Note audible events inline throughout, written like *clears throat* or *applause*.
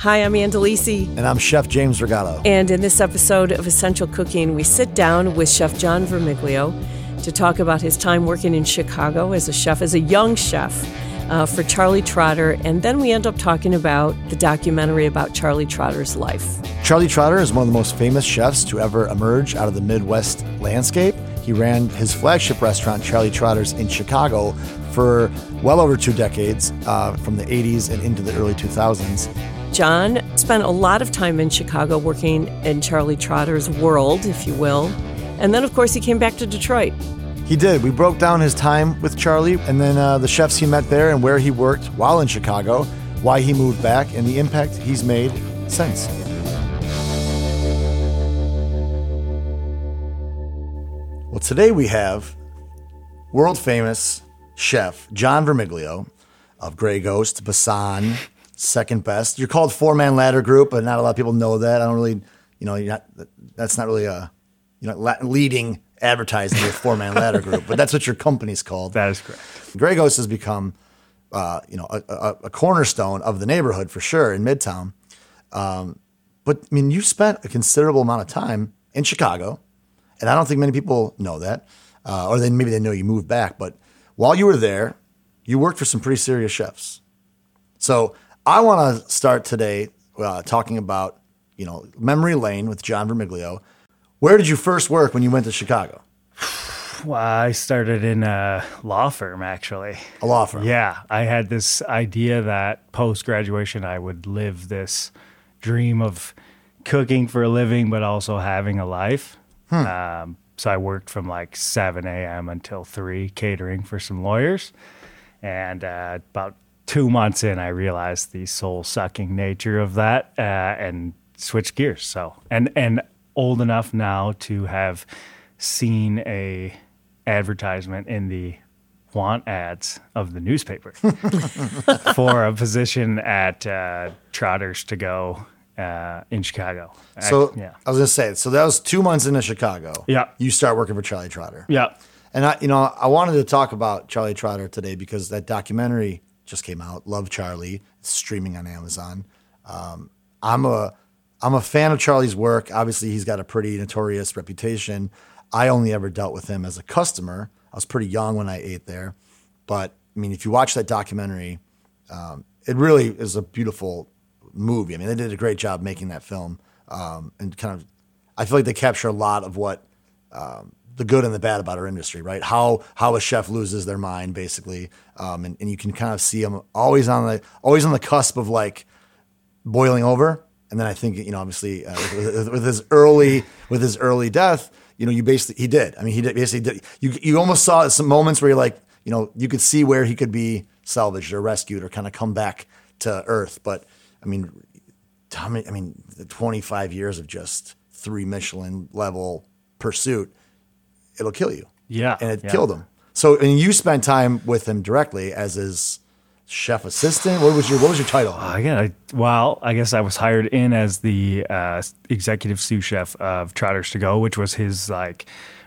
Hi, I'm Ann Delisi. And I'm Chef James Rigato. And in this episode of Essential Cooking, we sit down with Chef John Vermiglio to talk about his time working in Chicago as a chef, as a young chef uh, for Charlie Trotter. And then we end up talking about the documentary about Charlie Trotter's life. Charlie Trotter is one of the most famous chefs to ever emerge out of the Midwest landscape. He ran his flagship restaurant, Charlie Trotter's, in Chicago for well over two decades, uh, from the 80s and into the early 2000s. John spent a lot of time in Chicago working in Charlie Trotter's world, if you will. And then, of course, he came back to Detroit. He did. We broke down his time with Charlie and then uh, the chefs he met there and where he worked while in Chicago, why he moved back, and the impact he's made since. Well, today we have world famous chef John Vermiglio of Grey Ghost, Basan, second best. You're called four man ladder group, but not a lot of people know that. I don't really, you know, you're not, that's not really a, you know, leading advertising with four man ladder group, but that's what your company's called. That is correct. Grey Ghost has become, uh, you know, a, a, a, cornerstone of the neighborhood for sure in Midtown. Um, but I mean, you spent a considerable amount of time in Chicago, and I don't think many people know that, uh, or then maybe they know you moved back. But while you were there, you worked for some pretty serious chefs. So I want to start today uh, talking about, you know, memory lane with John Vermiglio. Where did you first work when you went to Chicago? *sighs* Well, I started in a law firm, actually. A law firm. Yeah, I had this idea that post graduation I would live this dream of cooking for a living, but also having a life. Hmm. Um, so I worked from like 7 a.m. until 3 catering for some lawyers. And uh, about two months in, I realized the soul sucking nature of that uh, and switched gears. So, and, and old enough now to have seen a advertisement in the want ads of the newspaper *laughs* for a position at uh, Trotters to go uh, in Chicago. So I, yeah, I was gonna say. So that was two months into Chicago. Yeah, you start working for Charlie Trotter. Yeah, and I, you know, I wanted to talk about Charlie Trotter today because that documentary just came out. Love Charlie, it's streaming on Amazon. Um, I'm a I'm a fan of Charlie's work. Obviously, he's got a pretty notorious reputation. I only ever dealt with him as a customer. I was pretty young when I ate there, but I mean, if you watch that documentary, um, it really is a beautiful movie. I mean, they did a great job making that film, um, and kind of, I feel like they capture a lot of what um, the good and the bad about our industry, right? How how a chef loses their mind, basically, um, and, and you can kind of see them always on the always on the cusp of like boiling over. And then I think you know, obviously, uh, with, with, his early with his early death, you know, you basically he did. I mean, he did basically did. You you almost saw some moments where you're like, you know, you could see where he could be salvaged or rescued or kind of come back to earth. But I mean, I mean, 25 years of just three Michelin level pursuit it'll kill you. Yeah. And it yeah. killed him. So, and you spent time with him directly as his chef assistant. What was your What was your title? Uh, again, I, well, I guess I was hired in as the uh, executive sous chef of Trotters to Go, which was his like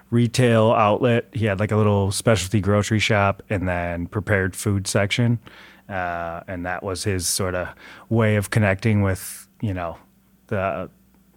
retail outlet. He had like a little specialty grocery shop and then prepared food section, uh, and that was his sort of way of connecting with you know the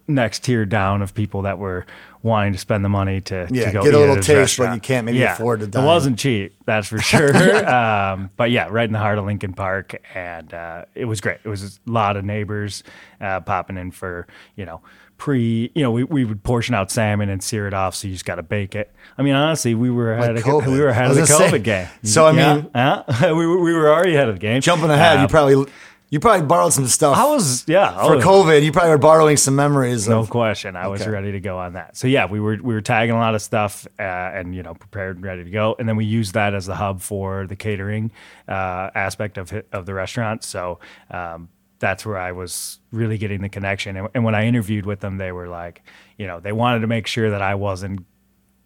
next tier down of people that were wanting to spend the money to, yeah, to go get a little taste, restaurant. but you can't maybe yeah, afford to dine. It wasn't cheap, that's for sure. *laughs* um, but yeah, right in the heart of Lincoln Park, and uh, it was great. It was a lot of neighbors uh, popping in for you know pre. You know, we, we would portion out salmon and sear it off, so you just got to bake it. I mean, honestly, we were ahead like of we were ahead of the COVID *laughs* say, game. So I mean, yeah, *laughs* we, we were already ahead of the game. Jumping ahead, you probably you probably borrowed some stuff. I was, yeah, for was, COVID. You probably were borrowing some memories. No of, question, I okay. was ready to go on that. So yeah, we were we were tagging a lot of stuff uh, and you know prepared and ready to go, and then we used that as the hub for the catering uh, aspect of of the restaurant. So. Um, that's where I was really getting the connection. And, and when I interviewed with them, they were like, you know, they wanted to make sure that I wasn't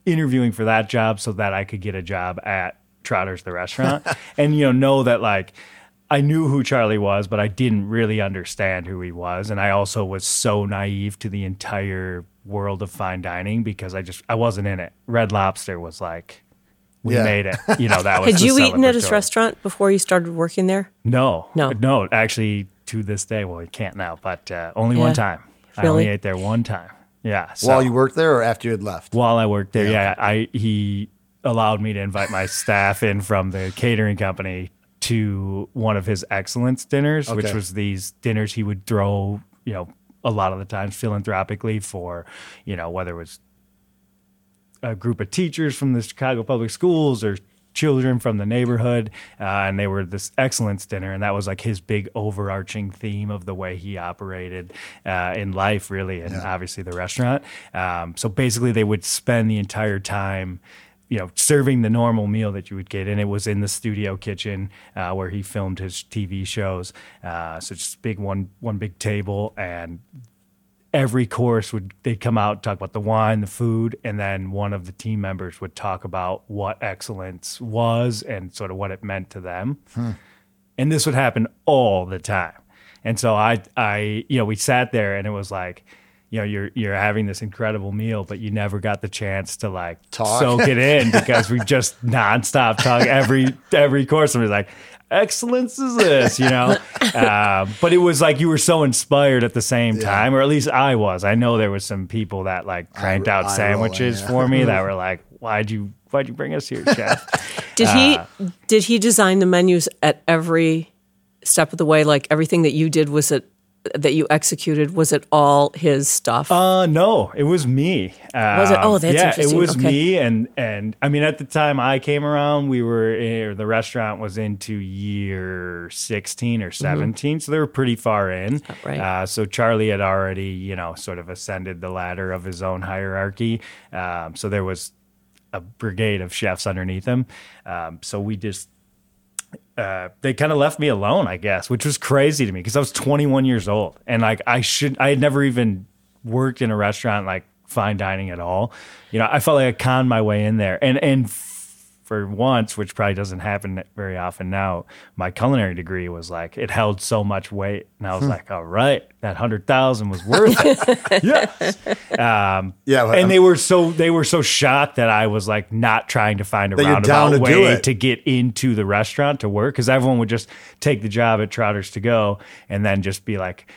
interviewing for that job so that I could get a job at Trotters the restaurant *laughs* and you know know that like I knew who Charlie was, but I didn't really understand who he was. And I also was so naive to the entire world of fine dining because I just I wasn't in it. Red Lobster was like we yeah. made it. You know, that *laughs* was Had you eaten at his restaurant before you started working there? No. No. No. Actually to this day. Well, he can't now, but uh, only Yeah. one time. Really? I only ate there one time. Yeah. So While you worked there or after you had left? while I worked there, Yeah. yeah, I he allowed me to invite my staff in from the catering company to one of his excellence dinners, which was these dinners he would throw, you know, a lot of the times philanthropically for, you know, whether it was a group of teachers from the Chicago Public Schools or children from the neighborhood, uh, and they were this excellence dinner, and that was like his big overarching theme of the way he operated uh, in life, really, and obviously the restaurant. Um, so basically, they would spend the entire time. You know, serving the normal meal that you would get, and it was in the studio kitchen uh, where he filmed his TV shows. Uh, so just big one, one big table, and every course would they'd come out talk about the wine the food and then one of the team members would talk about what excellence was and sort of what it meant to them. And this would happen all the time. And so i i you know we sat there and it was like you know you're you're having this incredible meal but you never got the chance to like Talk. soak it in *laughs* because we just nonstop talk every every course and was like excellence is this you know *laughs* uh, but it was like you were so inspired at the same time or at least i was i know there was some people that like cranked out eye sandwiches rolling, yeah. for me that *laughs* were like why'd you why'd you bring us here chef Did he did he design the menus at every step of the way? Like everything that you did was it that you executed was it all his stuff? Uh, no, it was me. Was it? Oh, that's yeah, interesting. it was Okay. me, and and I mean, at the time I came around, we were or the restaurant was into year sixteen or 17 so they were pretty far in. Mm-hmm. right. Uh, so Charlie had already, you know, sort of ascended the ladder of his own hierarchy. Um, so there was a brigade of chefs underneath him. Um, so we just uh, they kind of left me alone, I guess, which was crazy to me because I was 21 years old and like I should, I had never even worked in a restaurant like fine dining at all. You know, I felt like I conned my way in there, and and for once, which probably doesn't happen very often now, my culinary degree was like it held so much weight, and I was like, all right, that hundred thousand was worth it. *laughs* yes. Um, Yeah, and um, they were so they were so shocked that I was like not trying to find a roundabout to way to get into the restaurant to work because everyone would just take the job at Trotters to go and then just be like,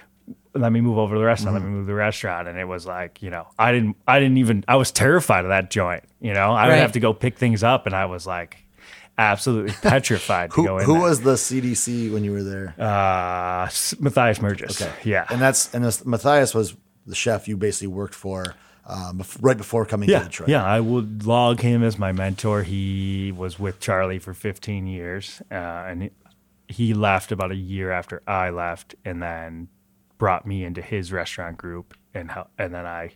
"Let me move over to the restaurant. Let me move to the restaurant." And it was like, you know, I didn't, I didn't even, I was terrified of that joint. You know, I would have to go pick things up, and I was like, absolutely *laughs* petrified to Who, go in. who there. was the CDC when you were there? uh, Matthias Merges? Okay. Yeah, And that's and this, Matthias was the chef you basically worked for um, right before coming yeah, to Detroit. yeah. I would log him as my mentor. He was with Charlie for 15 years, uh, and he left about a year after I left, and then brought me into his restaurant group, and how, and then I,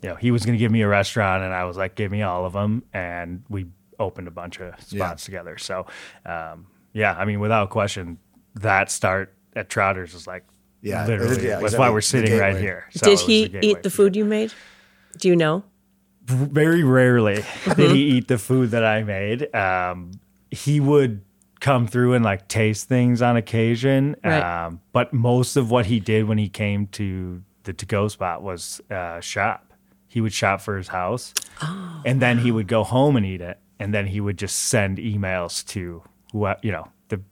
you know, he was going to give me a restaurant, and I was like, give me all of them, and we opened a bunch of spots Yeah. together. So, um, yeah, I mean, without question, that start at Trotters was like. Yeah, literally. yeah, That's exactly. why we're sitting right here. So did he gateway eat the for food you made? Do you know? very rarely *laughs* did he eat the food that I made. Um, he would come through and like taste things on occasion, Right. um, but most of what he did when he came to the to go spot was uh, shop. He would shop for his house, and then he would go home and eat it, and then he would just send emails to who you know the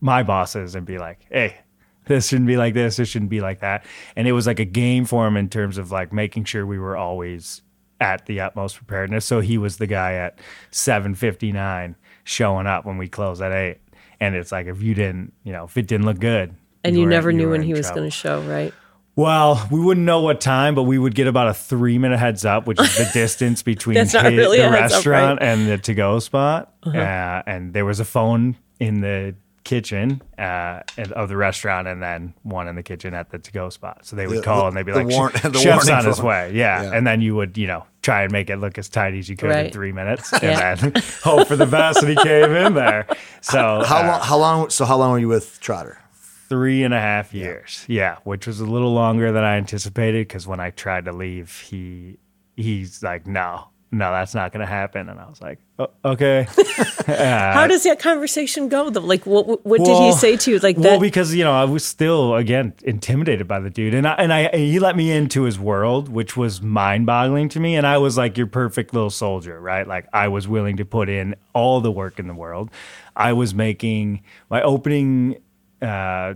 my bosses and be like, "Hey, this shouldn't be like this. This shouldn't be like that." And it was like a game for him in terms of like making sure we were always at the utmost preparedness. So he was the guy at seven fifty nine showing up when we closed at eight. And it's like if you didn't, you know, if it didn't look good, And you, were- never knew were when in he was going to show, right? Well, we wouldn't know what time, but we would get about a three minute heads up, which is the *laughs* distance between his- really the heads up, restaurant right? Uh-huh. and the to go spot. uh and there was a phone in the kitchen uh, of the restaurant, and then one in the kitchen at the to go spot. So they would The- call the- and they'd be the like, warn- "Sh- *laughs* the "Chef's on his way." Yeah. Yeah. and then you would, you know, try and make it look as tidy as you could in three minutes, *laughs* Yeah. and then *laughs* hope for the best. And he came in there. So How uh, long? How long? So how long were you with Trotter? three and a half years. Yeah, which was a little longer than I anticipated because when I tried to leave, he he's like, no, no, that's not going to happen, and I was like, oh, okay. *laughs* How does that conversation go though? Like, what what did he say to you? Like well, that? because you know I was still again intimidated by the dude, and I, and I and he let me into his world, which was mind boggling to me. And I was like your perfect little soldier, right? Like I was willing to put in all the work in the world. I was making my opening. Uh,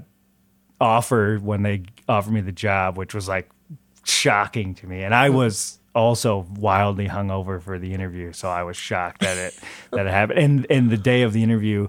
offer when they offered me the job, which was like shocking to me. And I was also wildly hungover for the interview, so I was shocked that it *laughs* that it happened. And and the day of the interview,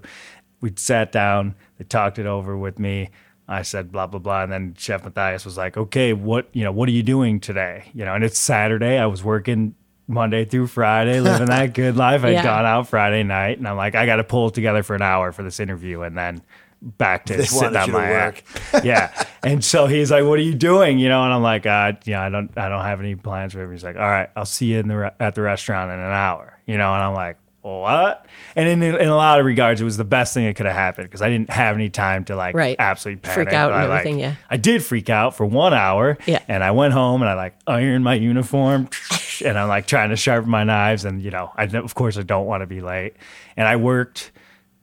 we sat down, they talked it over with me. I said blah blah blah, and then Chef Matthias was like, "Okay, what you know? What are you doing today? You know?" And it's Saturday. I was working Monday through Friday, living that *laughs* good life. I'd Yeah. gone out Friday night, and I'm like, I got to pull it together for an hour for this interview, and then back to They sitting wanted on my work. ass. *laughs* Yeah, and so he's like, "What are you doing?" You know, and I'm like, uh, "Yeah, I don't, I don't have any plans for him." He's like, "All right, I'll see you in the re- at the restaurant in an hour." You know, and I'm like, "What?" And in in a lot of regards, it was the best thing that could have happened because I didn't have any time to like Right. absolutely panic. Freak out but and I, like- everything, yeah. I did freak out for one hour. Yeah. And I went home and I like ironed my uniform *laughs* and I'm like trying to sharpen my knives. And, you know, I, of course, I don't want to be late. And I worked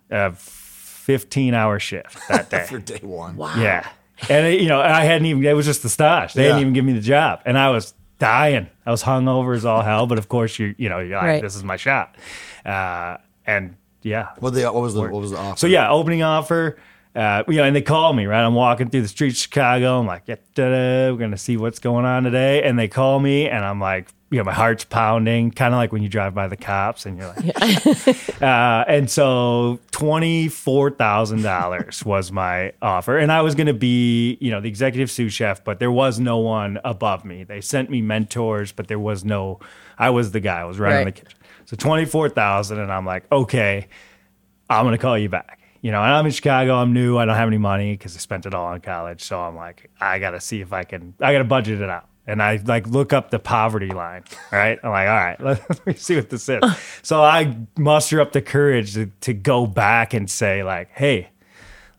a 15 hour shift that *laughs* day. for day one. Wow. yeah. And, it, you know, I hadn't even, it was just the stash. They didn't even give me the job. And I was dying. I was hungover as all hell. But of course, you you know, you're like, Right. this is my shot. Uh, and yeah, What they? What was the? What was the offer? so yeah, opening offer. Uh, you know, and they call me right. I'm walking through the streets of Chicago. I'm like, yeah, we're gonna see what's going on today. And they call me, and I'm like, you know, my heart's pounding, kind of like when you drive by the cops, and you're like, uh, and so twenty four thousand dollars was my offer, and I was gonna be, you know, the executive sous chef, but there was no one above me. They sent me mentors, but there was no. I was the guy. I was running Right. the kitchen. So twenty four thousand, and I'm like, okay. I'm gonna call you back. You know, and I'm in Chicago. I'm new. I don't have any money because I spent it all on college. So I'm like, I gotta see if I can. I gotta budget it out. And I like look up the poverty line. Right. I'm like, all right, *laughs* let me see what this is. so I muster up the courage to, to go back and say like, hey,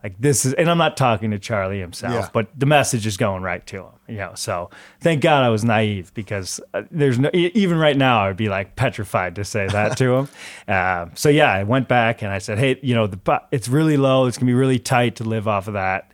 like this is. And I'm not talking to Charlie himself, Yeah. but the message is going right to him. You know. So thank God I was naive because uh, there's no even right now I'd be like petrified to say that to him. Um, *laughs* so yeah, I went back and I said, hey, you know, the it's really low. It's gonna be really tight to live off of that.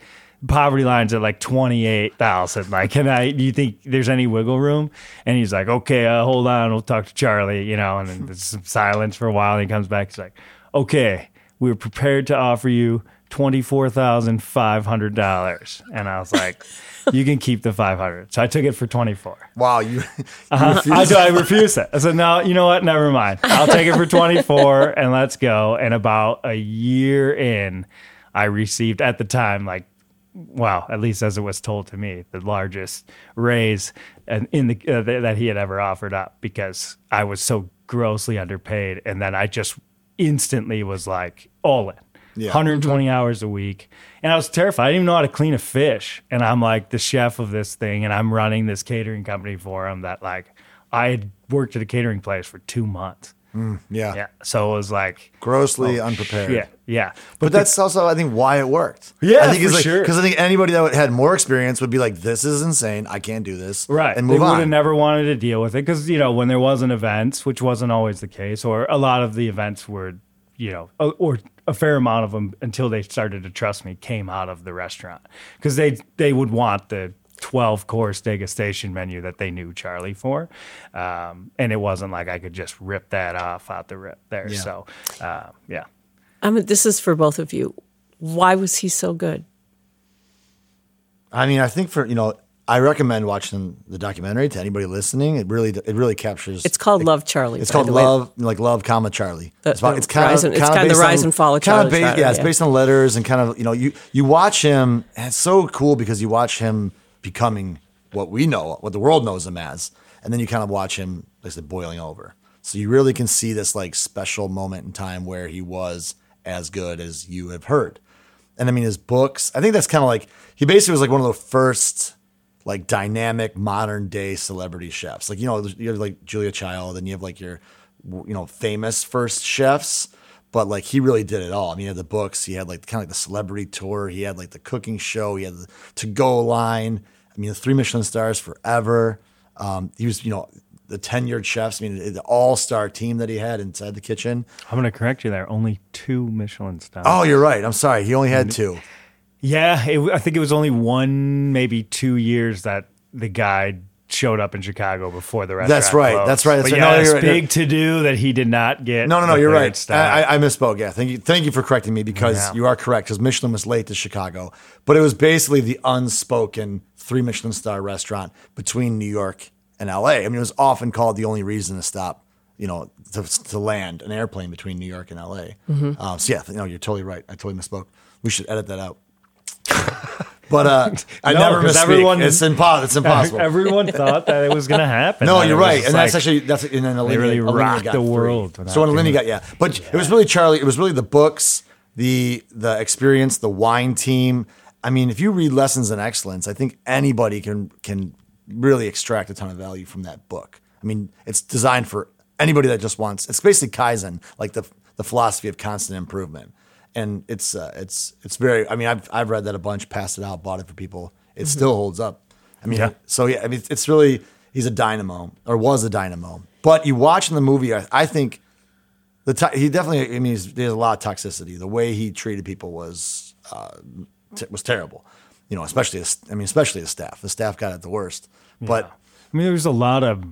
Poverty line's at like twenty eight thousand. Like, can I? Do you think there's any wiggle room? And he's like, okay, uh, hold on, we'll talk to Charlie. You know, and then *laughs* there's some silence for a while. And he comes back. He's like, okay, we're prepared to offer you twenty four thousand five hundred dollars. And I was like, you can keep the five hundred. So I took it for twenty four. Wow, you. you I, refused- do, I refused it. I said, no, you know what? Never mind. I'll take it for 24 and let's go. And about a year in, I received at the time, like, wow, at least as it was told to me, the largest raise and in the uh, th- that he had ever offered up because I was so grossly underpaid. And then I just instantly was like, all in. Yeah. 120 hours a week. And I was terrified. I didn't even know how to clean a fish. And I'm like the chef of this thing, and I'm running this catering company for him that, like, I had worked at a catering place for two months. Mm, yeah. Yeah. So it was like, Grossly oh, unprepared. yeah, yeah. But that's also, I think, why it worked. Yeah, I think it's like, sure. Because I think anybody that had more experience would be like, "This is insane. I can't do this." Right. and they move would have never wanted to deal with it because, you know, when there wasn't events, which wasn't always the case, or a lot of the events were, you know, or, or a fair amount of them until they started to trust me came out of the restaurant because they, they would want the 12 course degustation menu that they knew Charlie for. Um, and it wasn't like I could just rip that off out the rip there. Yeah. So, uh, yeah. I mean, this is for both of you. Why was he so good? I mean, I think for you know, I recommend watching the documentary to anybody listening. It really, it really captures. It's called Love Charlie. It's called. Love, like Love, comma Charlie. The- it's, about- it's kind of, and- it's kind of the rise on- and fall of kind Charlie based, Trotter, yeah, it's based on letters and kind of you know you you watch him and it's so cool because you watch him becoming what we know, what the world knows him as, and then you kind of watch him like I said boiling over. So you really can see this like special moment in time where he was as good as you have heard. And I mean his books. I think that's kind of like he basically was like one of the first like dynamic modern day celebrity chefs. Like you know you have like Julia Child and you have like your you know famous first chefs, but like he really did it all. I mean, he had the books, he had like kind of like the celebrity tour, he had like the cooking show, he had the to go line. I mean, the three Michelin stars forever. Um, he was you know the tenured chefs. I mean, the all star team that he had inside the kitchen. I'm going to correct you there. Only two Michelin stars. Oh, you're right. I'm sorry. He only had two. Yeah, it, I think it was only one, maybe two years that the guy showed up in Chicago before the restaurant. That's right. closed. That's right. That's but right. No, it's right. big to do that he did not get. No, no, no. You're right. star. I, I I misspoke. Yeah, thank you. Thank you for correcting me because Yeah. you are correct. Because Michelin was late to Chicago, but it was basically the unspoken three Michelin star restaurant between New York and L.A. I mean, it was often called the only reason to stop. You know, to, to land an airplane between New York and L.A. Mm-hmm. Um, so yeah, no, you're totally right. I totally misspoke. We should edit that out. *laughs* But uh, I No, never 'cause misspeak. everyone- it's impossible. It's *laughs* impossible. Everyone thought that it was going to happen. *laughs* No, you're was right, just and that's like- actually that's and then Alinea, really Alinea rocked got the three. world So when Alinea got yeah, but it was really Charlie. It was really the books, the the experience, the wine team. I mean, if you read Lessons in Excellence, I think anybody can can really extract a ton of value from that book. I mean, it's designed for anybody that just wants. It's basically kaizen, like the the philosophy of constant improvement, and it's uh, it's it's very. I mean, I've I've read that a bunch, passed it out, bought it for people. It still holds up. I mean, Yeah. so yeah, I mean, it's really he's a dynamo or was a dynamo. But you watch in the movie, I, I think the to- he definitely. I mean, he's, there's a lot of toxicity. The way he treated people was uh, t- was terrible. You know, especially his, I mean, especially the staff. The staff got it the worst. But I mean, there's a lot of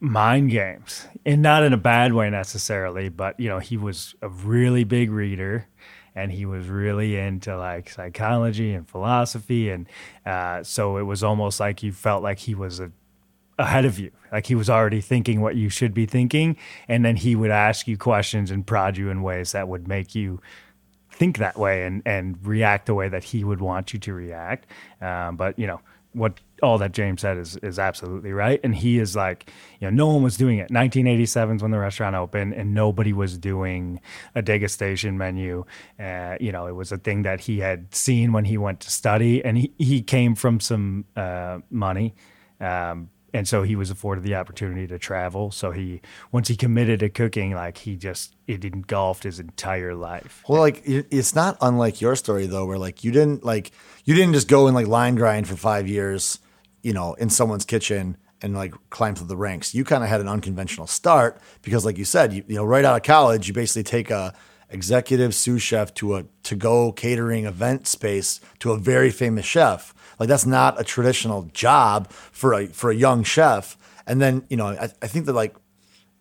mind games, and not in a bad way necessarily, but you know, he was a really big reader, and he was really into like psychology and philosophy, and uh, so it was almost like you felt like he was a, ahead of you, like he was already thinking what you should be thinking, and then he would ask you questions and prod you in ways that would make you think that way and and react the way that he would want you to react. Um, but you know what all that James said is is absolutely right. And he is like, you know, no one was doing it. 1987 is when the restaurant opened, and nobody was doing a degustation menu. Uh, you know, it was a thing that he had seen when he went to study, and he he came from some uh, money. Um, and so he was afforded the opportunity to travel. So he, once he committed to cooking, like he just it engulfed his entire life. Well, like it's not unlike your story though, where like you didn't like you didn't just go and like line grind for five years, you know, in someone's kitchen and like climb through the ranks. You kind of had an unconventional start because, like you said, you, you know, right out of college, you basically take a executive sous chef to a to go catering event space to a very famous chef. Like that's not a traditional job for a for a young chef. And then you know, I, I think that like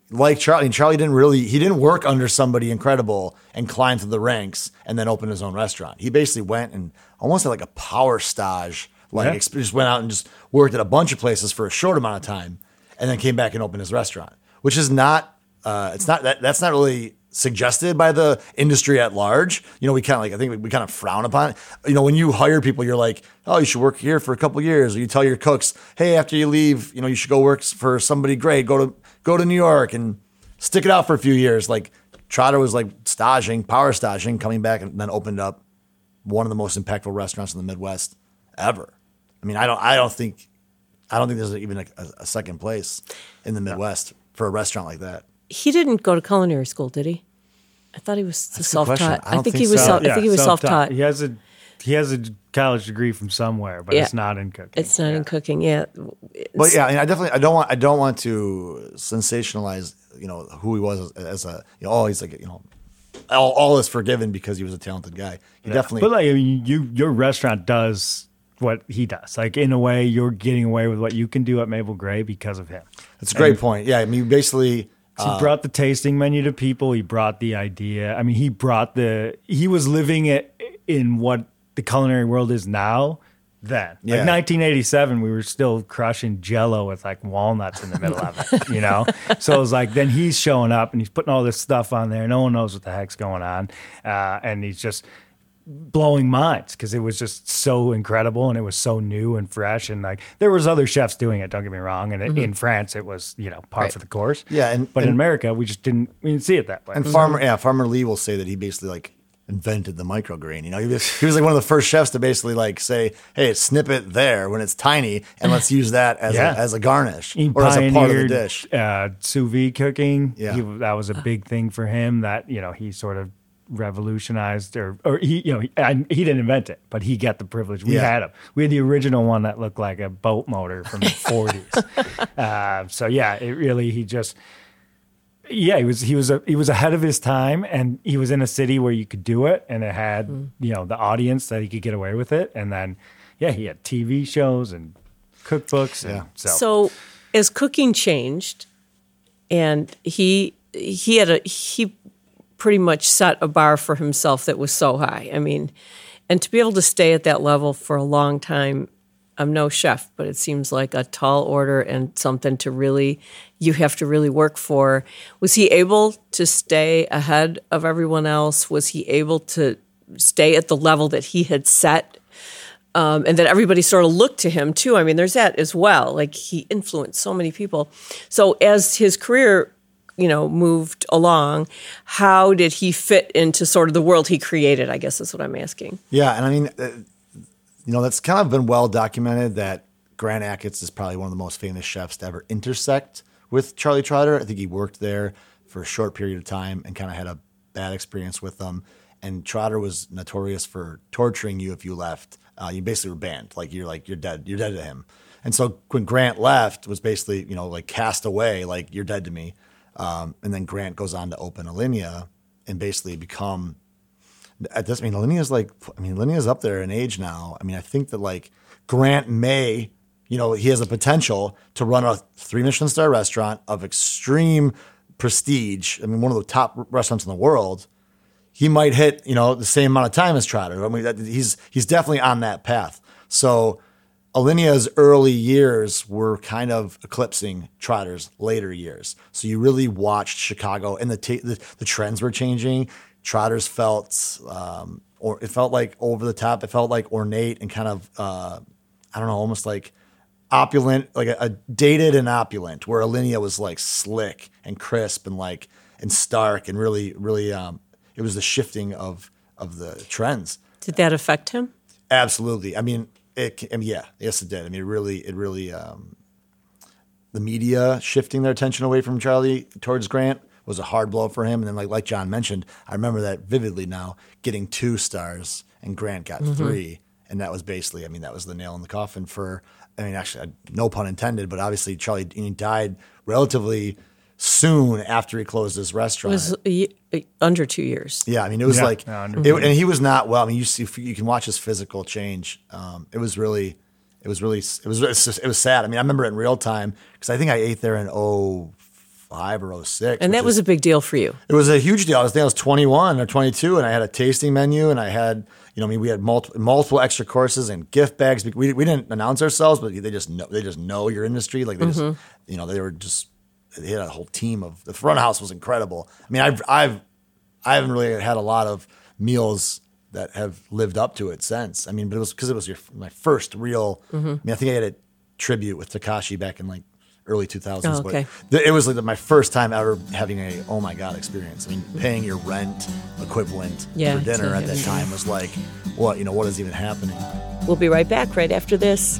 like Charlie, and Charlie didn't really he didn't work under somebody incredible and climb through the ranks and then open his own restaurant. He basically went and almost had like a power stage, like Yeah. just went out and just worked at a bunch of places for a short amount of time, and then came back and opened his restaurant. Which is not, uh, it's not that that's not really suggested by the industry at large. You know, we kind of like I think we, we kind of frown upon it. You know, when you hire people, you're like, oh, you should work here for a couple years, or you tell your cooks, hey, after you leave, you know, you should go work for somebody great. Go to go to New York and stick it out for a few years. Like Trotter was like staging, power staging, coming back and then opened up one of the most impactful restaurants in the Midwest ever. I mean, I don't, I don't think, I don't think there's even a, a second place in the Midwest for a restaurant like that. He didn't go to culinary school, did he? I thought he was a self-taught. I I, think, think he was. so. Self, I think he was self-taught. self-taught. He has a he has a college degree from somewhere, but Yeah. it's not in cooking. It's not in cooking. Yeah. But yeah, I, mean, I definitely, I don't want, I don't want to sensationalize, you know, who he was as, as a, you know, oh, he's like, you know, all, all is forgiven because he was a talented guy. He definitely, But like I mean, you, your restaurant does what he does. Like in a way, you're getting away with what you can do at Mabel Gray because of him. that's a great point. Yeah, I mean, basically, he brought the tasting menu to people. He brought the idea. I mean, he brought the. He was living it in what the culinary world is now. Then, Yeah. like 1987, we were still crushing Jello with like walnuts in the middle of it. You know, *laughs* so it was like then he's showing up and he's putting all this stuff on there. No one knows what the heck's going on, uh, and he's just blowing minds because it was just so incredible and it was so new and fresh and like there was other chefs doing it don't get me wrong and it, mm-hmm. in france it was you know par Right. for the course Yeah, and- but in america we just didn't we didn't see it that way And mm-hmm. Farmer, yeah, Farmer Lee will say that he basically like invented the microgreen. You know, he was, he was like one of the first chefs to basically like say, "Hey, snip it there when it's tiny, and let's use that as Yeah. a, as a garnish he or as a part of the dish." uh, sous vide cooking Yeah. he, that was a uh. big thing for him that you know he sort of revolutionized or or he you know he, I, he didn't invent it but he got the privilege we Yeah. had him we had the original one that looked like a boat motor from the *laughs* 40s uh, so yeah it really he just yeah, he was he was a, he was ahead of his time, and he was in a city where you could do it, and it had you know the audience that he could get away with it, and then yeah, he had TV shows and cookbooks. And Yeah. so, So as cooking changed, and he he had a he pretty much set a bar for himself that was so high. I mean, and to be able to stay at that level for a long time. I'm no chef, but it seems like a tall order and something to really you have to really work for. Was he able to stay ahead of everyone else? Was he able to stay at the level that he had set um, and that everybody sort of looked to him too. I mean, there's that as well. Like he influenced so many people. So as his career, you know, moved along, how did he fit into sort of the world he created? I guess is what I'm asking. Yeah, and I mean, uh, you know, that's kind of been well documented that Grant Achatz is probably one of the most famous chefs to ever intersect with Charlie Trotter. I think he worked there for a short period of time and kind of had a bad experience with them. And Trotter was notorious for torturing you if you left. Uh, you basically were banned. Like you're like you're dead. You're dead to him. And so when Grant left, was basically you know like cast away. Like you're dead to me. Um, and then Grant goes on to open Alinea and basically become at this, I mean, Linnea's like, I mean, Linnea's up there in age now. I mean, I think that like Grant may, you know, he has a potential to run a three Michelin star restaurant of extreme prestige. I mean, one of the top restaurants in the world. He might hit, you know, the same amount of time as Trotter. I mean, he's he's definitely on that path. So, Alinea's early years were kind of eclipsing Trotter's later years. So you really watched Chicago, and the ta- the, the trends were changing. Trotters felt, um, or it felt like over the top. It felt like ornate and kind of, uh, I don't know, almost like opulent, like a, a dated and opulent. Where Alinea was like slick and crisp and like and stark and really, really. Um, it was the shifting of of the trends. Did that affect him? Absolutely. I mean, it. I mean, yeah, yes, it did. I mean, it really, it really. Um, the media shifting their attention away from Charlie towards Grant was a hard blow for him. And then, like like John mentioned, I remember that vividly now, getting two stars and Grant got three, and that was basically, I mean, that was the nail in the coffin for. I mean, actually, no pun intended, but obviously Charlie died relatively soon after he closed his It restaurant. was under two years. Yeah, I mean, it was Yeah, like, yeah, it, and he was not well. I mean, you see, you can watch his physical change. Um, it was really, it was really, it was, it was sad. I mean, I remember it in real time because I think I ate there in 05 or 06. And that was is- a big deal for you. it was a huge deal. I was, I think I was 21 or 22, and I had a tasting menu, and I had, you know, I mean, we had multiple multiple extra courses and gift bags. We, we didn't announce ourselves, but they just know they just know your industry. Like they just, you know, they were just they had a whole team of the front house was incredible. I mean, I've I've I haven't really had a lot of meals that have lived up to it since. I mean, but it was because it was your my first real. Mm-hmm. I mean, I think I had a tribute with Takashi back in like early 2000s. Oh, but okay. th- it was like my first time ever having a oh my god experience. I mean, paying your rent equivalent Yeah, for dinner at that time was like, what you know, what is even happening? We'll be right back right after this.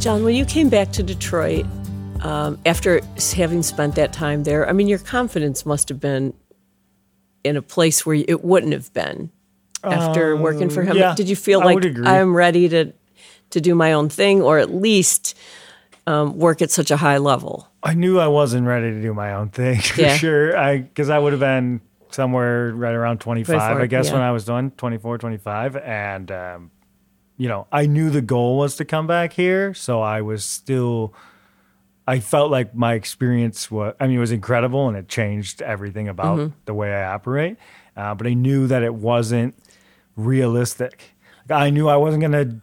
John, when you came back to Detroit um, after having spent that time there, I mean, your confidence must have been in a place where it wouldn't have been after working for him. Um, yeah, Did you feel like. I'm ready to to do my own thing, or at least um, work at such a high level? I knew I wasn't ready to do my own thing *laughs* for Yeah. sure. I because I would have been somewhere right around 25, 24, I guess, yeah. when I was done, 24, 25. And, um, you know, I knew the goal was to come back here. So I was still, I felt like my experience was, I mean, it was incredible and it changed everything about Mm-hmm. the way I operate. Uh, but I knew that it wasn't realistic. Like, I knew I wasn't going to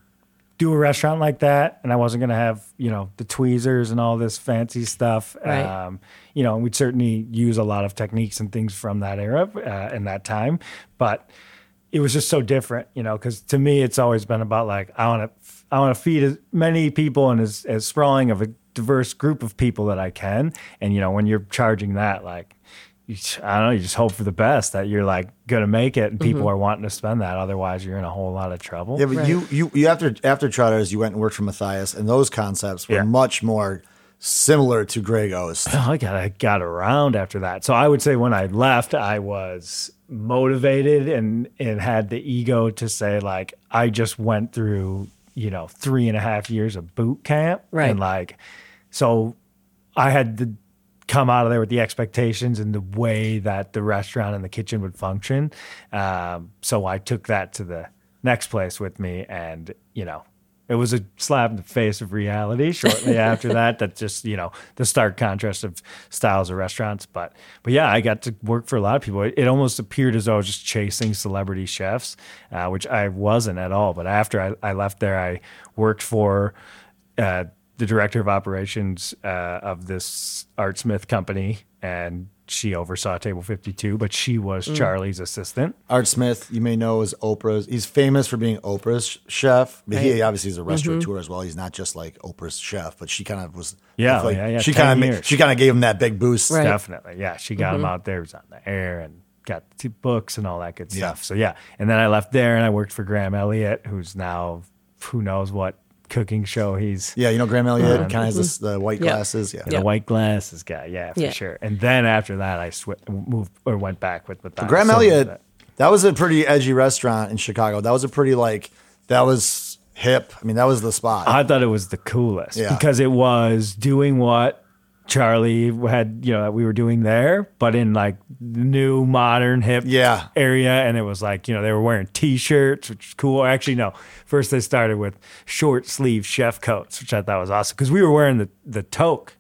do a restaurant like that and I wasn't going to have, you know, the tweezers and all this fancy stuff. Right. Um, you know, we'd certainly use a lot of techniques and things from that era uh, and that time, but it was just so different, you know, because to me, it's always been about like, I want to, I want to feed as many people and as, as sprawling of a diverse group of people that I can. And, you know, when you're charging that, like, you j- I don't know, you just hope for the best that you're like gonna make it and people mm-hmm. are wanting to spend that. Otherwise, you're in a whole lot of trouble. Yeah, but Right. you, you, you after after Trotters, you went and worked for Matthias, and those concepts were Yeah. much more similar to Grey Ghost. Oh, I got I got around after that. So I would say when I left, I was motivated and and had the ego to say like I just went through you know three and a half years of boot camp, Right. And like, so I had to come out of there with the expectations and the way that the restaurant and the kitchen would function. Um, so I took that to the next place with me, and you know, it was a slap in the face of reality shortly *laughs* after that. That just you know the stark contrast of styles of restaurants. But but yeah, I got to work for a lot of people. It, it almost appeared as though I was just chasing celebrity chefs, uh, which I wasn't at all. But after I, I left there, I worked for. Uh, the director of operations uh, of this Art Smith company, and she oversaw Table 52, but she was mm. Charlie's assistant. Art Smith, you may know as Oprah's. He's famous for being Oprah's chef, but he obviously is a restaurateur mm-hmm. as well. He's not just like Oprah's chef, but she kind of was. Yeah, like yeah, yeah, She kind of years. she kind of gave him that big boost. Right. Definitely. Yeah. She got him mm-hmm. out there, he was on the air and got two books and all that good Yeah. stuff. So, yeah. And then I left there and I worked for Graham Elliott, who's now who knows what cooking show he's. Yeah, you know Graham Elliott um, kind of has this, mm-hmm. the white Yeah. glasses. Yeah. The white glasses guy, yeah, for Yeah. sure. And then after that, I sw- moved or went back with Matthias. Graham So Elliott, that- that was a pretty edgy restaurant in Chicago. That was a pretty like that was hip. I mean, that was the spot. I thought it was the coolest Yeah. because it was doing what Charlie had, you know, that we were doing there, but in like new, modern, hip Yeah. area. And it was like, you know, they were wearing t shirts, which is cool. Actually, no, first they started with short sleeve chef coats, which I thought was awesome because we were wearing the, the toque.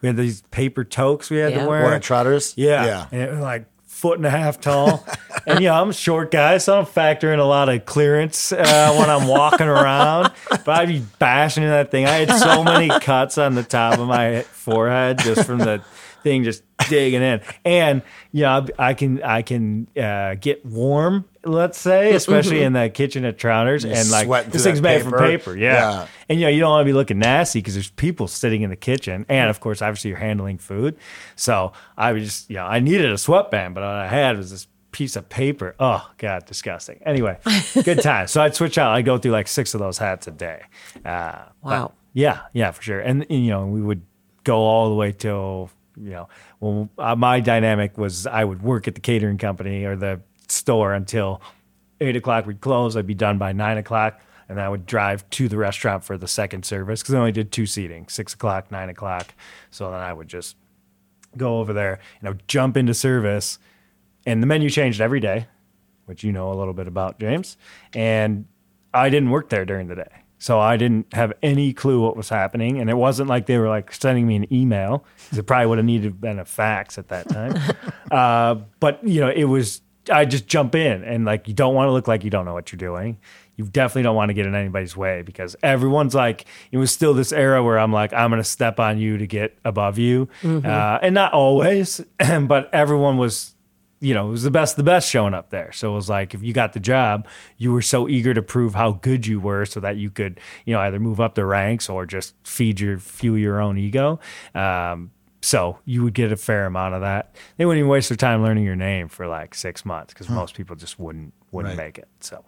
We had these paper toques we had Yeah. to wear. What at Trotters? Yeah. yeah. And it was like foot and a half tall. *laughs* and yeah, I'm a short guy, so I don't factor in a lot of clearance uh, when I'm walking around. But I'd be bashing in that thing. I had so many cuts on the top of my forehead just from the thing just digging in. And yeah, I can I can uh, get warm, let's say, *laughs* especially in the kitchen at Trotters. And like this thing's made from paper. paper. Yeah. Yeah. And you know, you don't want to be looking nasty because there's people sitting in the kitchen. And of course, obviously you're handling food. So I was just, you know, I needed a sweatband, but all I had was this piece of paper. Oh God, disgusting. Anyway, *laughs* good time. So I'd switch out. I'd go through like six of those hats a day. Uh, Wow. yeah, yeah, for sure. And, and, you know, we would go all the way till, you know, well, uh, my dynamic was I would work at the catering company or the store until eight o'clock we'd close. I'd be done by nine o'clock. And I would drive to the restaurant for the second service because I only did two seating, six o'clock, nine o'clock. So then I would just go over there, you know, jump into service. And the menu changed every day, which you know a little bit about, James. And I didn't work there during the day. So I didn't have any clue what was happening. And it wasn't like they were like sending me an email it probably would have needed to have been a fax at that time. *laughs* uh, but, you know, it was, I just jump in and like, you don't want to look like you don't know what you're doing. You definitely don't want to get in anybody's way because everyone's like, it was still this era where I'm like, I'm going to step on you to get above you. Uh, and not always, *clears throat* but everyone was you know, it was the best, the best showing up there. So it was like, if you got the job, you were so eager to prove how good you were so that you could, you know, either move up the ranks or just feed your, fuel your own ego. Um, so you would get a fair amount of that. They wouldn't even waste their time learning your name for like six months because most people just wouldn't, wouldn't Right. make it. So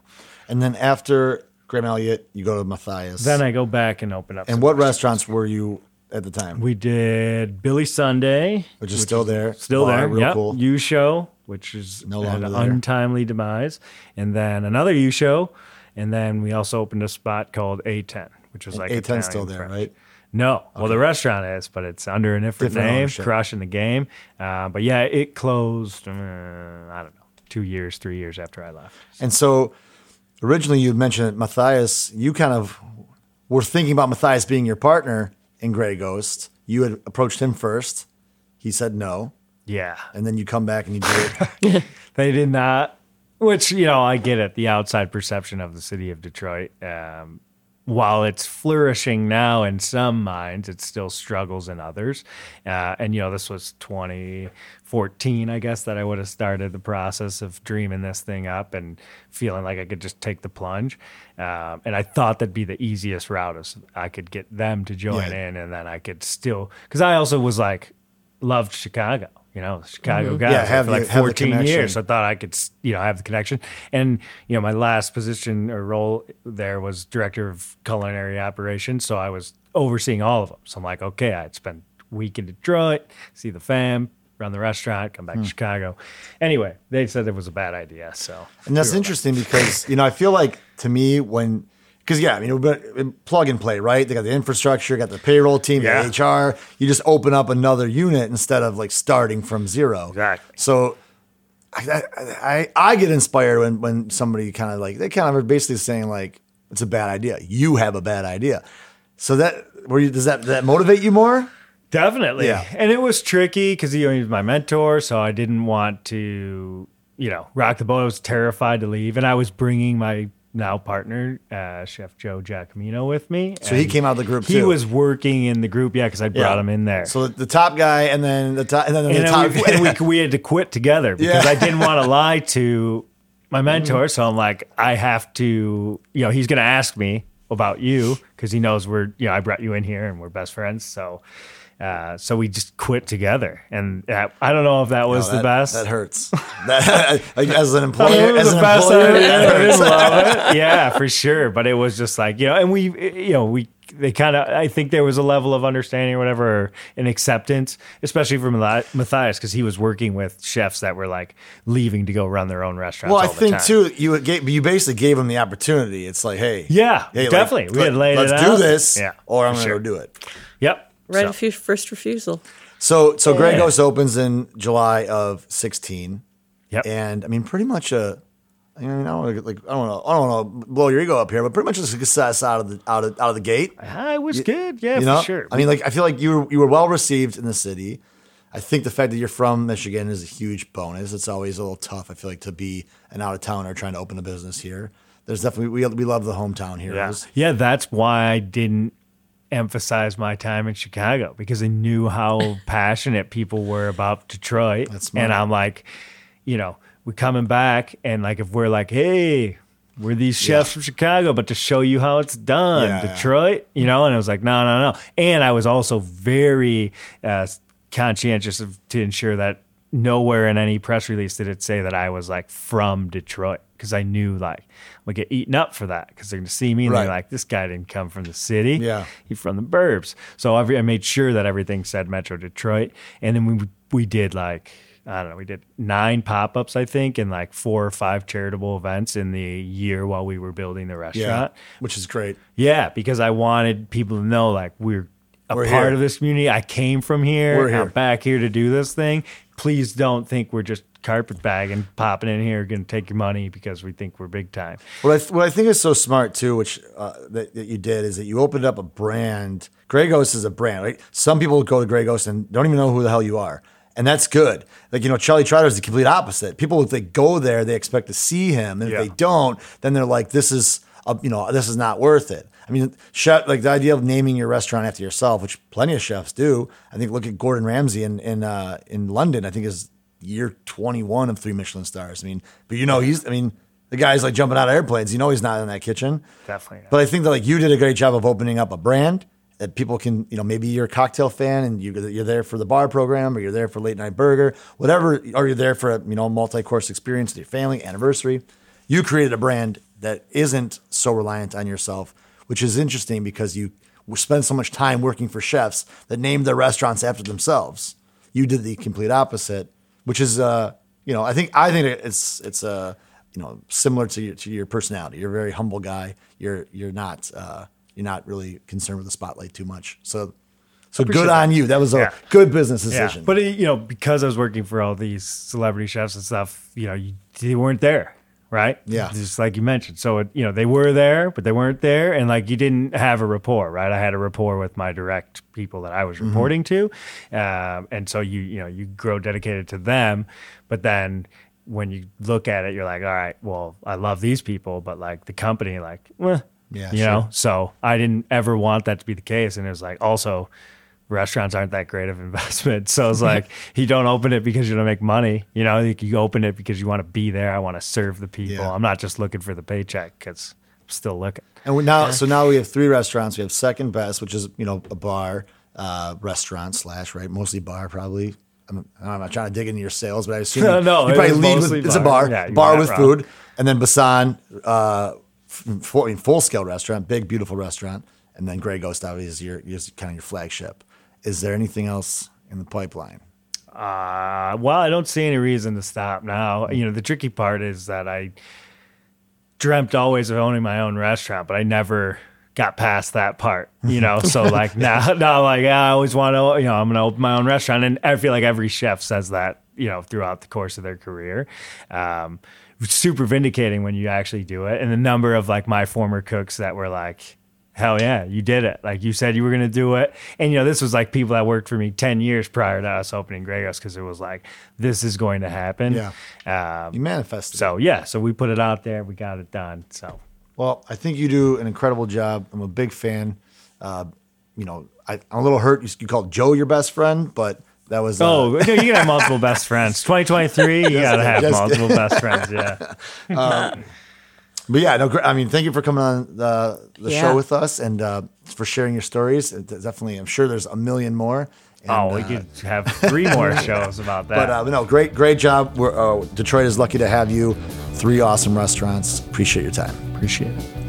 And then after Graham Elliott, you go to Matthias. then I go back and open up. and what restaurants were you at the time? We did Billy Sunday, Which is still there. Still Bar, there. real yep. cool. Yusho, which is No longer an untimely demise, and then another Yusho, and then we also opened a spot called A10, which was like A10 Italian still there, French. right? No, well the restaurant is, but it's under a different, Different name, crushing the game. Uh, but yeah, it closed. Uh, I don't know, two years, three years after I left. And so originally you mentioned that Matthias, you kind of were thinking about Matthias being your partner in Grey Ghost. You had approached him first. He said no. Yeah, And then you come back and you do it. *laughs* They did not, which, you know, I get it. The outside perception of the city of Detroit, um, while it's flourishing now in some minds, it still struggles in others. Uh, and, you know, this was 2014, I guess, that I would have started the process of dreaming this thing up and feeling like I could just take the plunge. Um, and I thought that'd be the easiest route is I could get them to join Yeah. in and then I could still, because I also was like, loved Chicago. You know, Chicago guy Mm-hmm. Yeah, have for like the- 14 years. So I thought I could, you know, have the connection. And you know, my last position or role there was director of culinary operations. So I was overseeing all of them. So I'm like, okay, I'd spend a week in Detroit, see the fam, run the restaurant, come Hmm. back to Chicago. Anyway, they said it was a bad idea. So And that's interesting because you know I feel like to me when because yeah I mean but plug and play right they got the infrastructure got the payroll team Yeah. the HR you just open up another unit instead of like starting from zero Exactly. so I I, I get inspired when when somebody kind of like they kind of are basically saying like it's a bad idea you have a bad idea so that were you does that does that motivate you more Definitely. Yeah. And it was tricky because he was my mentor. So I didn't want to, you know, rock the boat. I was terrified to leave. And I was bringing my now partner, uh, Chef Joe Giacomino, with me. So he came out of the group He too. was working in the group. Yeah. Because I brought Yeah. him in there. so the top guy and then the top and then the and, top we, and we, *laughs* we had to quit together because Yeah. I didn't want to *laughs* lie to my mentor. So I'm like, I have to, you know, he's going to ask me about you because he knows we're, you know, I brought you in here and we're best friends. So, uh, so we just quit together. And uh, I don't know if that was Oh, the best. That hurts. *laughs* That, as an employer, mean, it was as an employer, I, that I hurts. didn't love it. Yeah, for sure. But it was just like, you know, and we, you know, we, they kind of, I think there was a level of understanding or whatever, or an acceptance, especially from Matthias, because he was working with chefs that were like leaving to go run their own restaurants. Well, I think too, you gave, you basically gave him the opportunity. It's like, hey, Yeah, hey, like, definitely. we had laid let's it do out. this, Yeah, or I'm going to sure. go do it. Yep. Right So- of first refusal. So, so Grey Ghost opens in July of 16, Yep. and I mean, pretty much a. I mean, I don't wanna, like I don't know, I don't want to blow your ego up here, but pretty much a success out of the out of out of the gate. I was good. Yeah, you know, for sure. I mean, like I feel like you were, you were well received in the city. I think the fact that you're from Michigan is a huge bonus. It's always a little tough. I feel like to be an out of towner trying to open a business here. There's definitely we we love the hometown Yeah. yeah, that's why I didn't emphasize my time in Chicago because I knew how *laughs* passionate people were about Detroit. And I'm like, you know, we're coming back, and like if we're like, hey, we're these chefs from Chicago, but to show you how it's done, Yeah, yeah. Detroit, you know, and I was like, no, no, no. And I was also very uh, conscientious of, to ensure that nowhere in any press release did it say that I was like from Detroit because I knew like I'm gonna get eaten up for that because they're gonna see me and Right. they're like, this guy didn't come from the city. Yeah. he's from the burbs. So every, I made sure that everything said Metro Detroit, and then we we did like. I don't know. We did nine pop ups, I think, and like four or five charitable events in the year while we were building the Yeah, restaurant. which is great. Yeah, because I wanted people to know like we're a We're part here. of this community. I came from here. We're here. I'm back here to do this thing. Please don't think we're just carpet bagging, popping in here, going to take your money because we think we're big time. What I th- what I think is so smart too, which uh, that, that you did, is that you opened up a brand. Grey Ghost is a brand, right? Some people go to Grey Ghost and don't even know who the hell you are, and that's good. Like you know, Charlie Trotter is the complete opposite. People, if they go there, they expect to see him, and Yeah. if they don't, then they're like, "This is, a, you know, this is not worth it." I mean, chef, like the idea of naming your restaurant after yourself, which plenty of chefs do. I think look at Gordon Ramsay in in uh, in London. I think is year twenty one of three Michelin stars. I mean, but you know, he's. I mean. The guy's like jumping out of airplanes. You know he's not in that kitchen. Definitely not. But I think that like you did a great job of opening up a brand that people can, you know, maybe you're a cocktail fan and you, you're there for the bar program or you're there for late night burger, whatever, or you're there for a, you know, multi course experience with your family, anniversary. You created a brand that isn't so reliant on yourself, which is interesting because you spend so much time working for chefs that name their restaurants after themselves. You did the complete opposite, which is, uh, you know, I think I think it's it's uh, you know similar to your to your personality. You're a very humble guy. You're you're not uh, you're not really concerned with the spotlight too much. So so good on that. you. That was a Yeah. good business Yeah, decision. but it, you know, because I was working for all these celebrity chefs and stuff, you know, you, they weren't there, right? Yeah. just like you mentioned. So it, you know, they were there, but they weren't there, and like you didn't have a rapport, right? I had a rapport with my direct people that I was Mm-hmm. reporting to, um, and so you you know you grow dedicated to them, but then. When you look at it, you're like, all right, well, I love these people, but like the company, like, well, Yeah, you sure. know, so I didn't ever want that to be the case. And it was like, also, restaurants aren't that great of investment. *laughs* So it's like, you don't open it because you're to make money. You know, you, open it because you want to be there. I want to serve the people. Yeah. I'm not just looking for the paycheck because I'm still looking. And now, so now we have three restaurants. We have Second Best, which is you know a bar. uh, restaurant slash right, mostly bar probably. I'm, I'm not trying to dig into your sales, but I assume *laughs* No, you, no, you probably lead with it's a bar. bar, Yeah, bar with wrong. food, and then Basan, uh, full, full scale restaurant, big beautiful restaurant, and then Grey Ghost obviously is your is kind of your flagship. Is there anything else in the pipeline? Uh, well, I don't see any reason to stop now. You know, the tricky part is that I dreamt always of owning my own restaurant, but I never got past that part, you know? So *laughs* like now, now like yeah, I always want to, you know, I'm going to open my own restaurant. And I feel like every chef says that, you know, throughout the course of their career. Um, super vindicating when you actually do it. And the number of like my former cooks that were like, hell yeah, you did it. Like you said you were going to do it. And, you know, this was like people that worked for me 10 years prior to us opening Grey Ghost because it was like, this is going to happen. Yeah. Um, You manifested. so, yeah, so we put it out there. We got it done. So, Well, I think you do an incredible job. I'm a big fan. Uh, you know, I, I'm a little hurt. You, you called Joe your best friend, but that was uh, oh, you can have multiple best friends. *laughs* 2023, you got to have Just- multiple best friends. Yeah. *laughs* But yeah, no. I mean, thank you for coming on the the Yeah. show with us and uh, for sharing your stories. It- definitely, I'm sure there's a million more. And, Oh, we uh, could have three more *laughs* shows about that. But uh, no, great, great job. We're, uh, Detroit is lucky to have you. Three awesome restaurants. Appreciate your time. Appreciate it.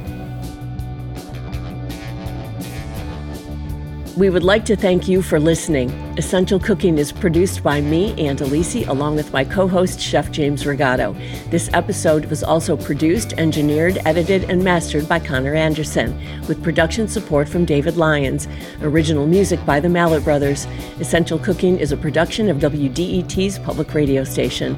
We would like to thank you for listening. Essential Cooking is produced by me, Ann Delisi, along with my co host, Chef James Rigato. This episode was also produced, engineered, edited, and mastered by Connor Anderson, with production support from David Lyons. Original music by the Mallet Brothers. Essential Cooking is a production of WDET's public radio station.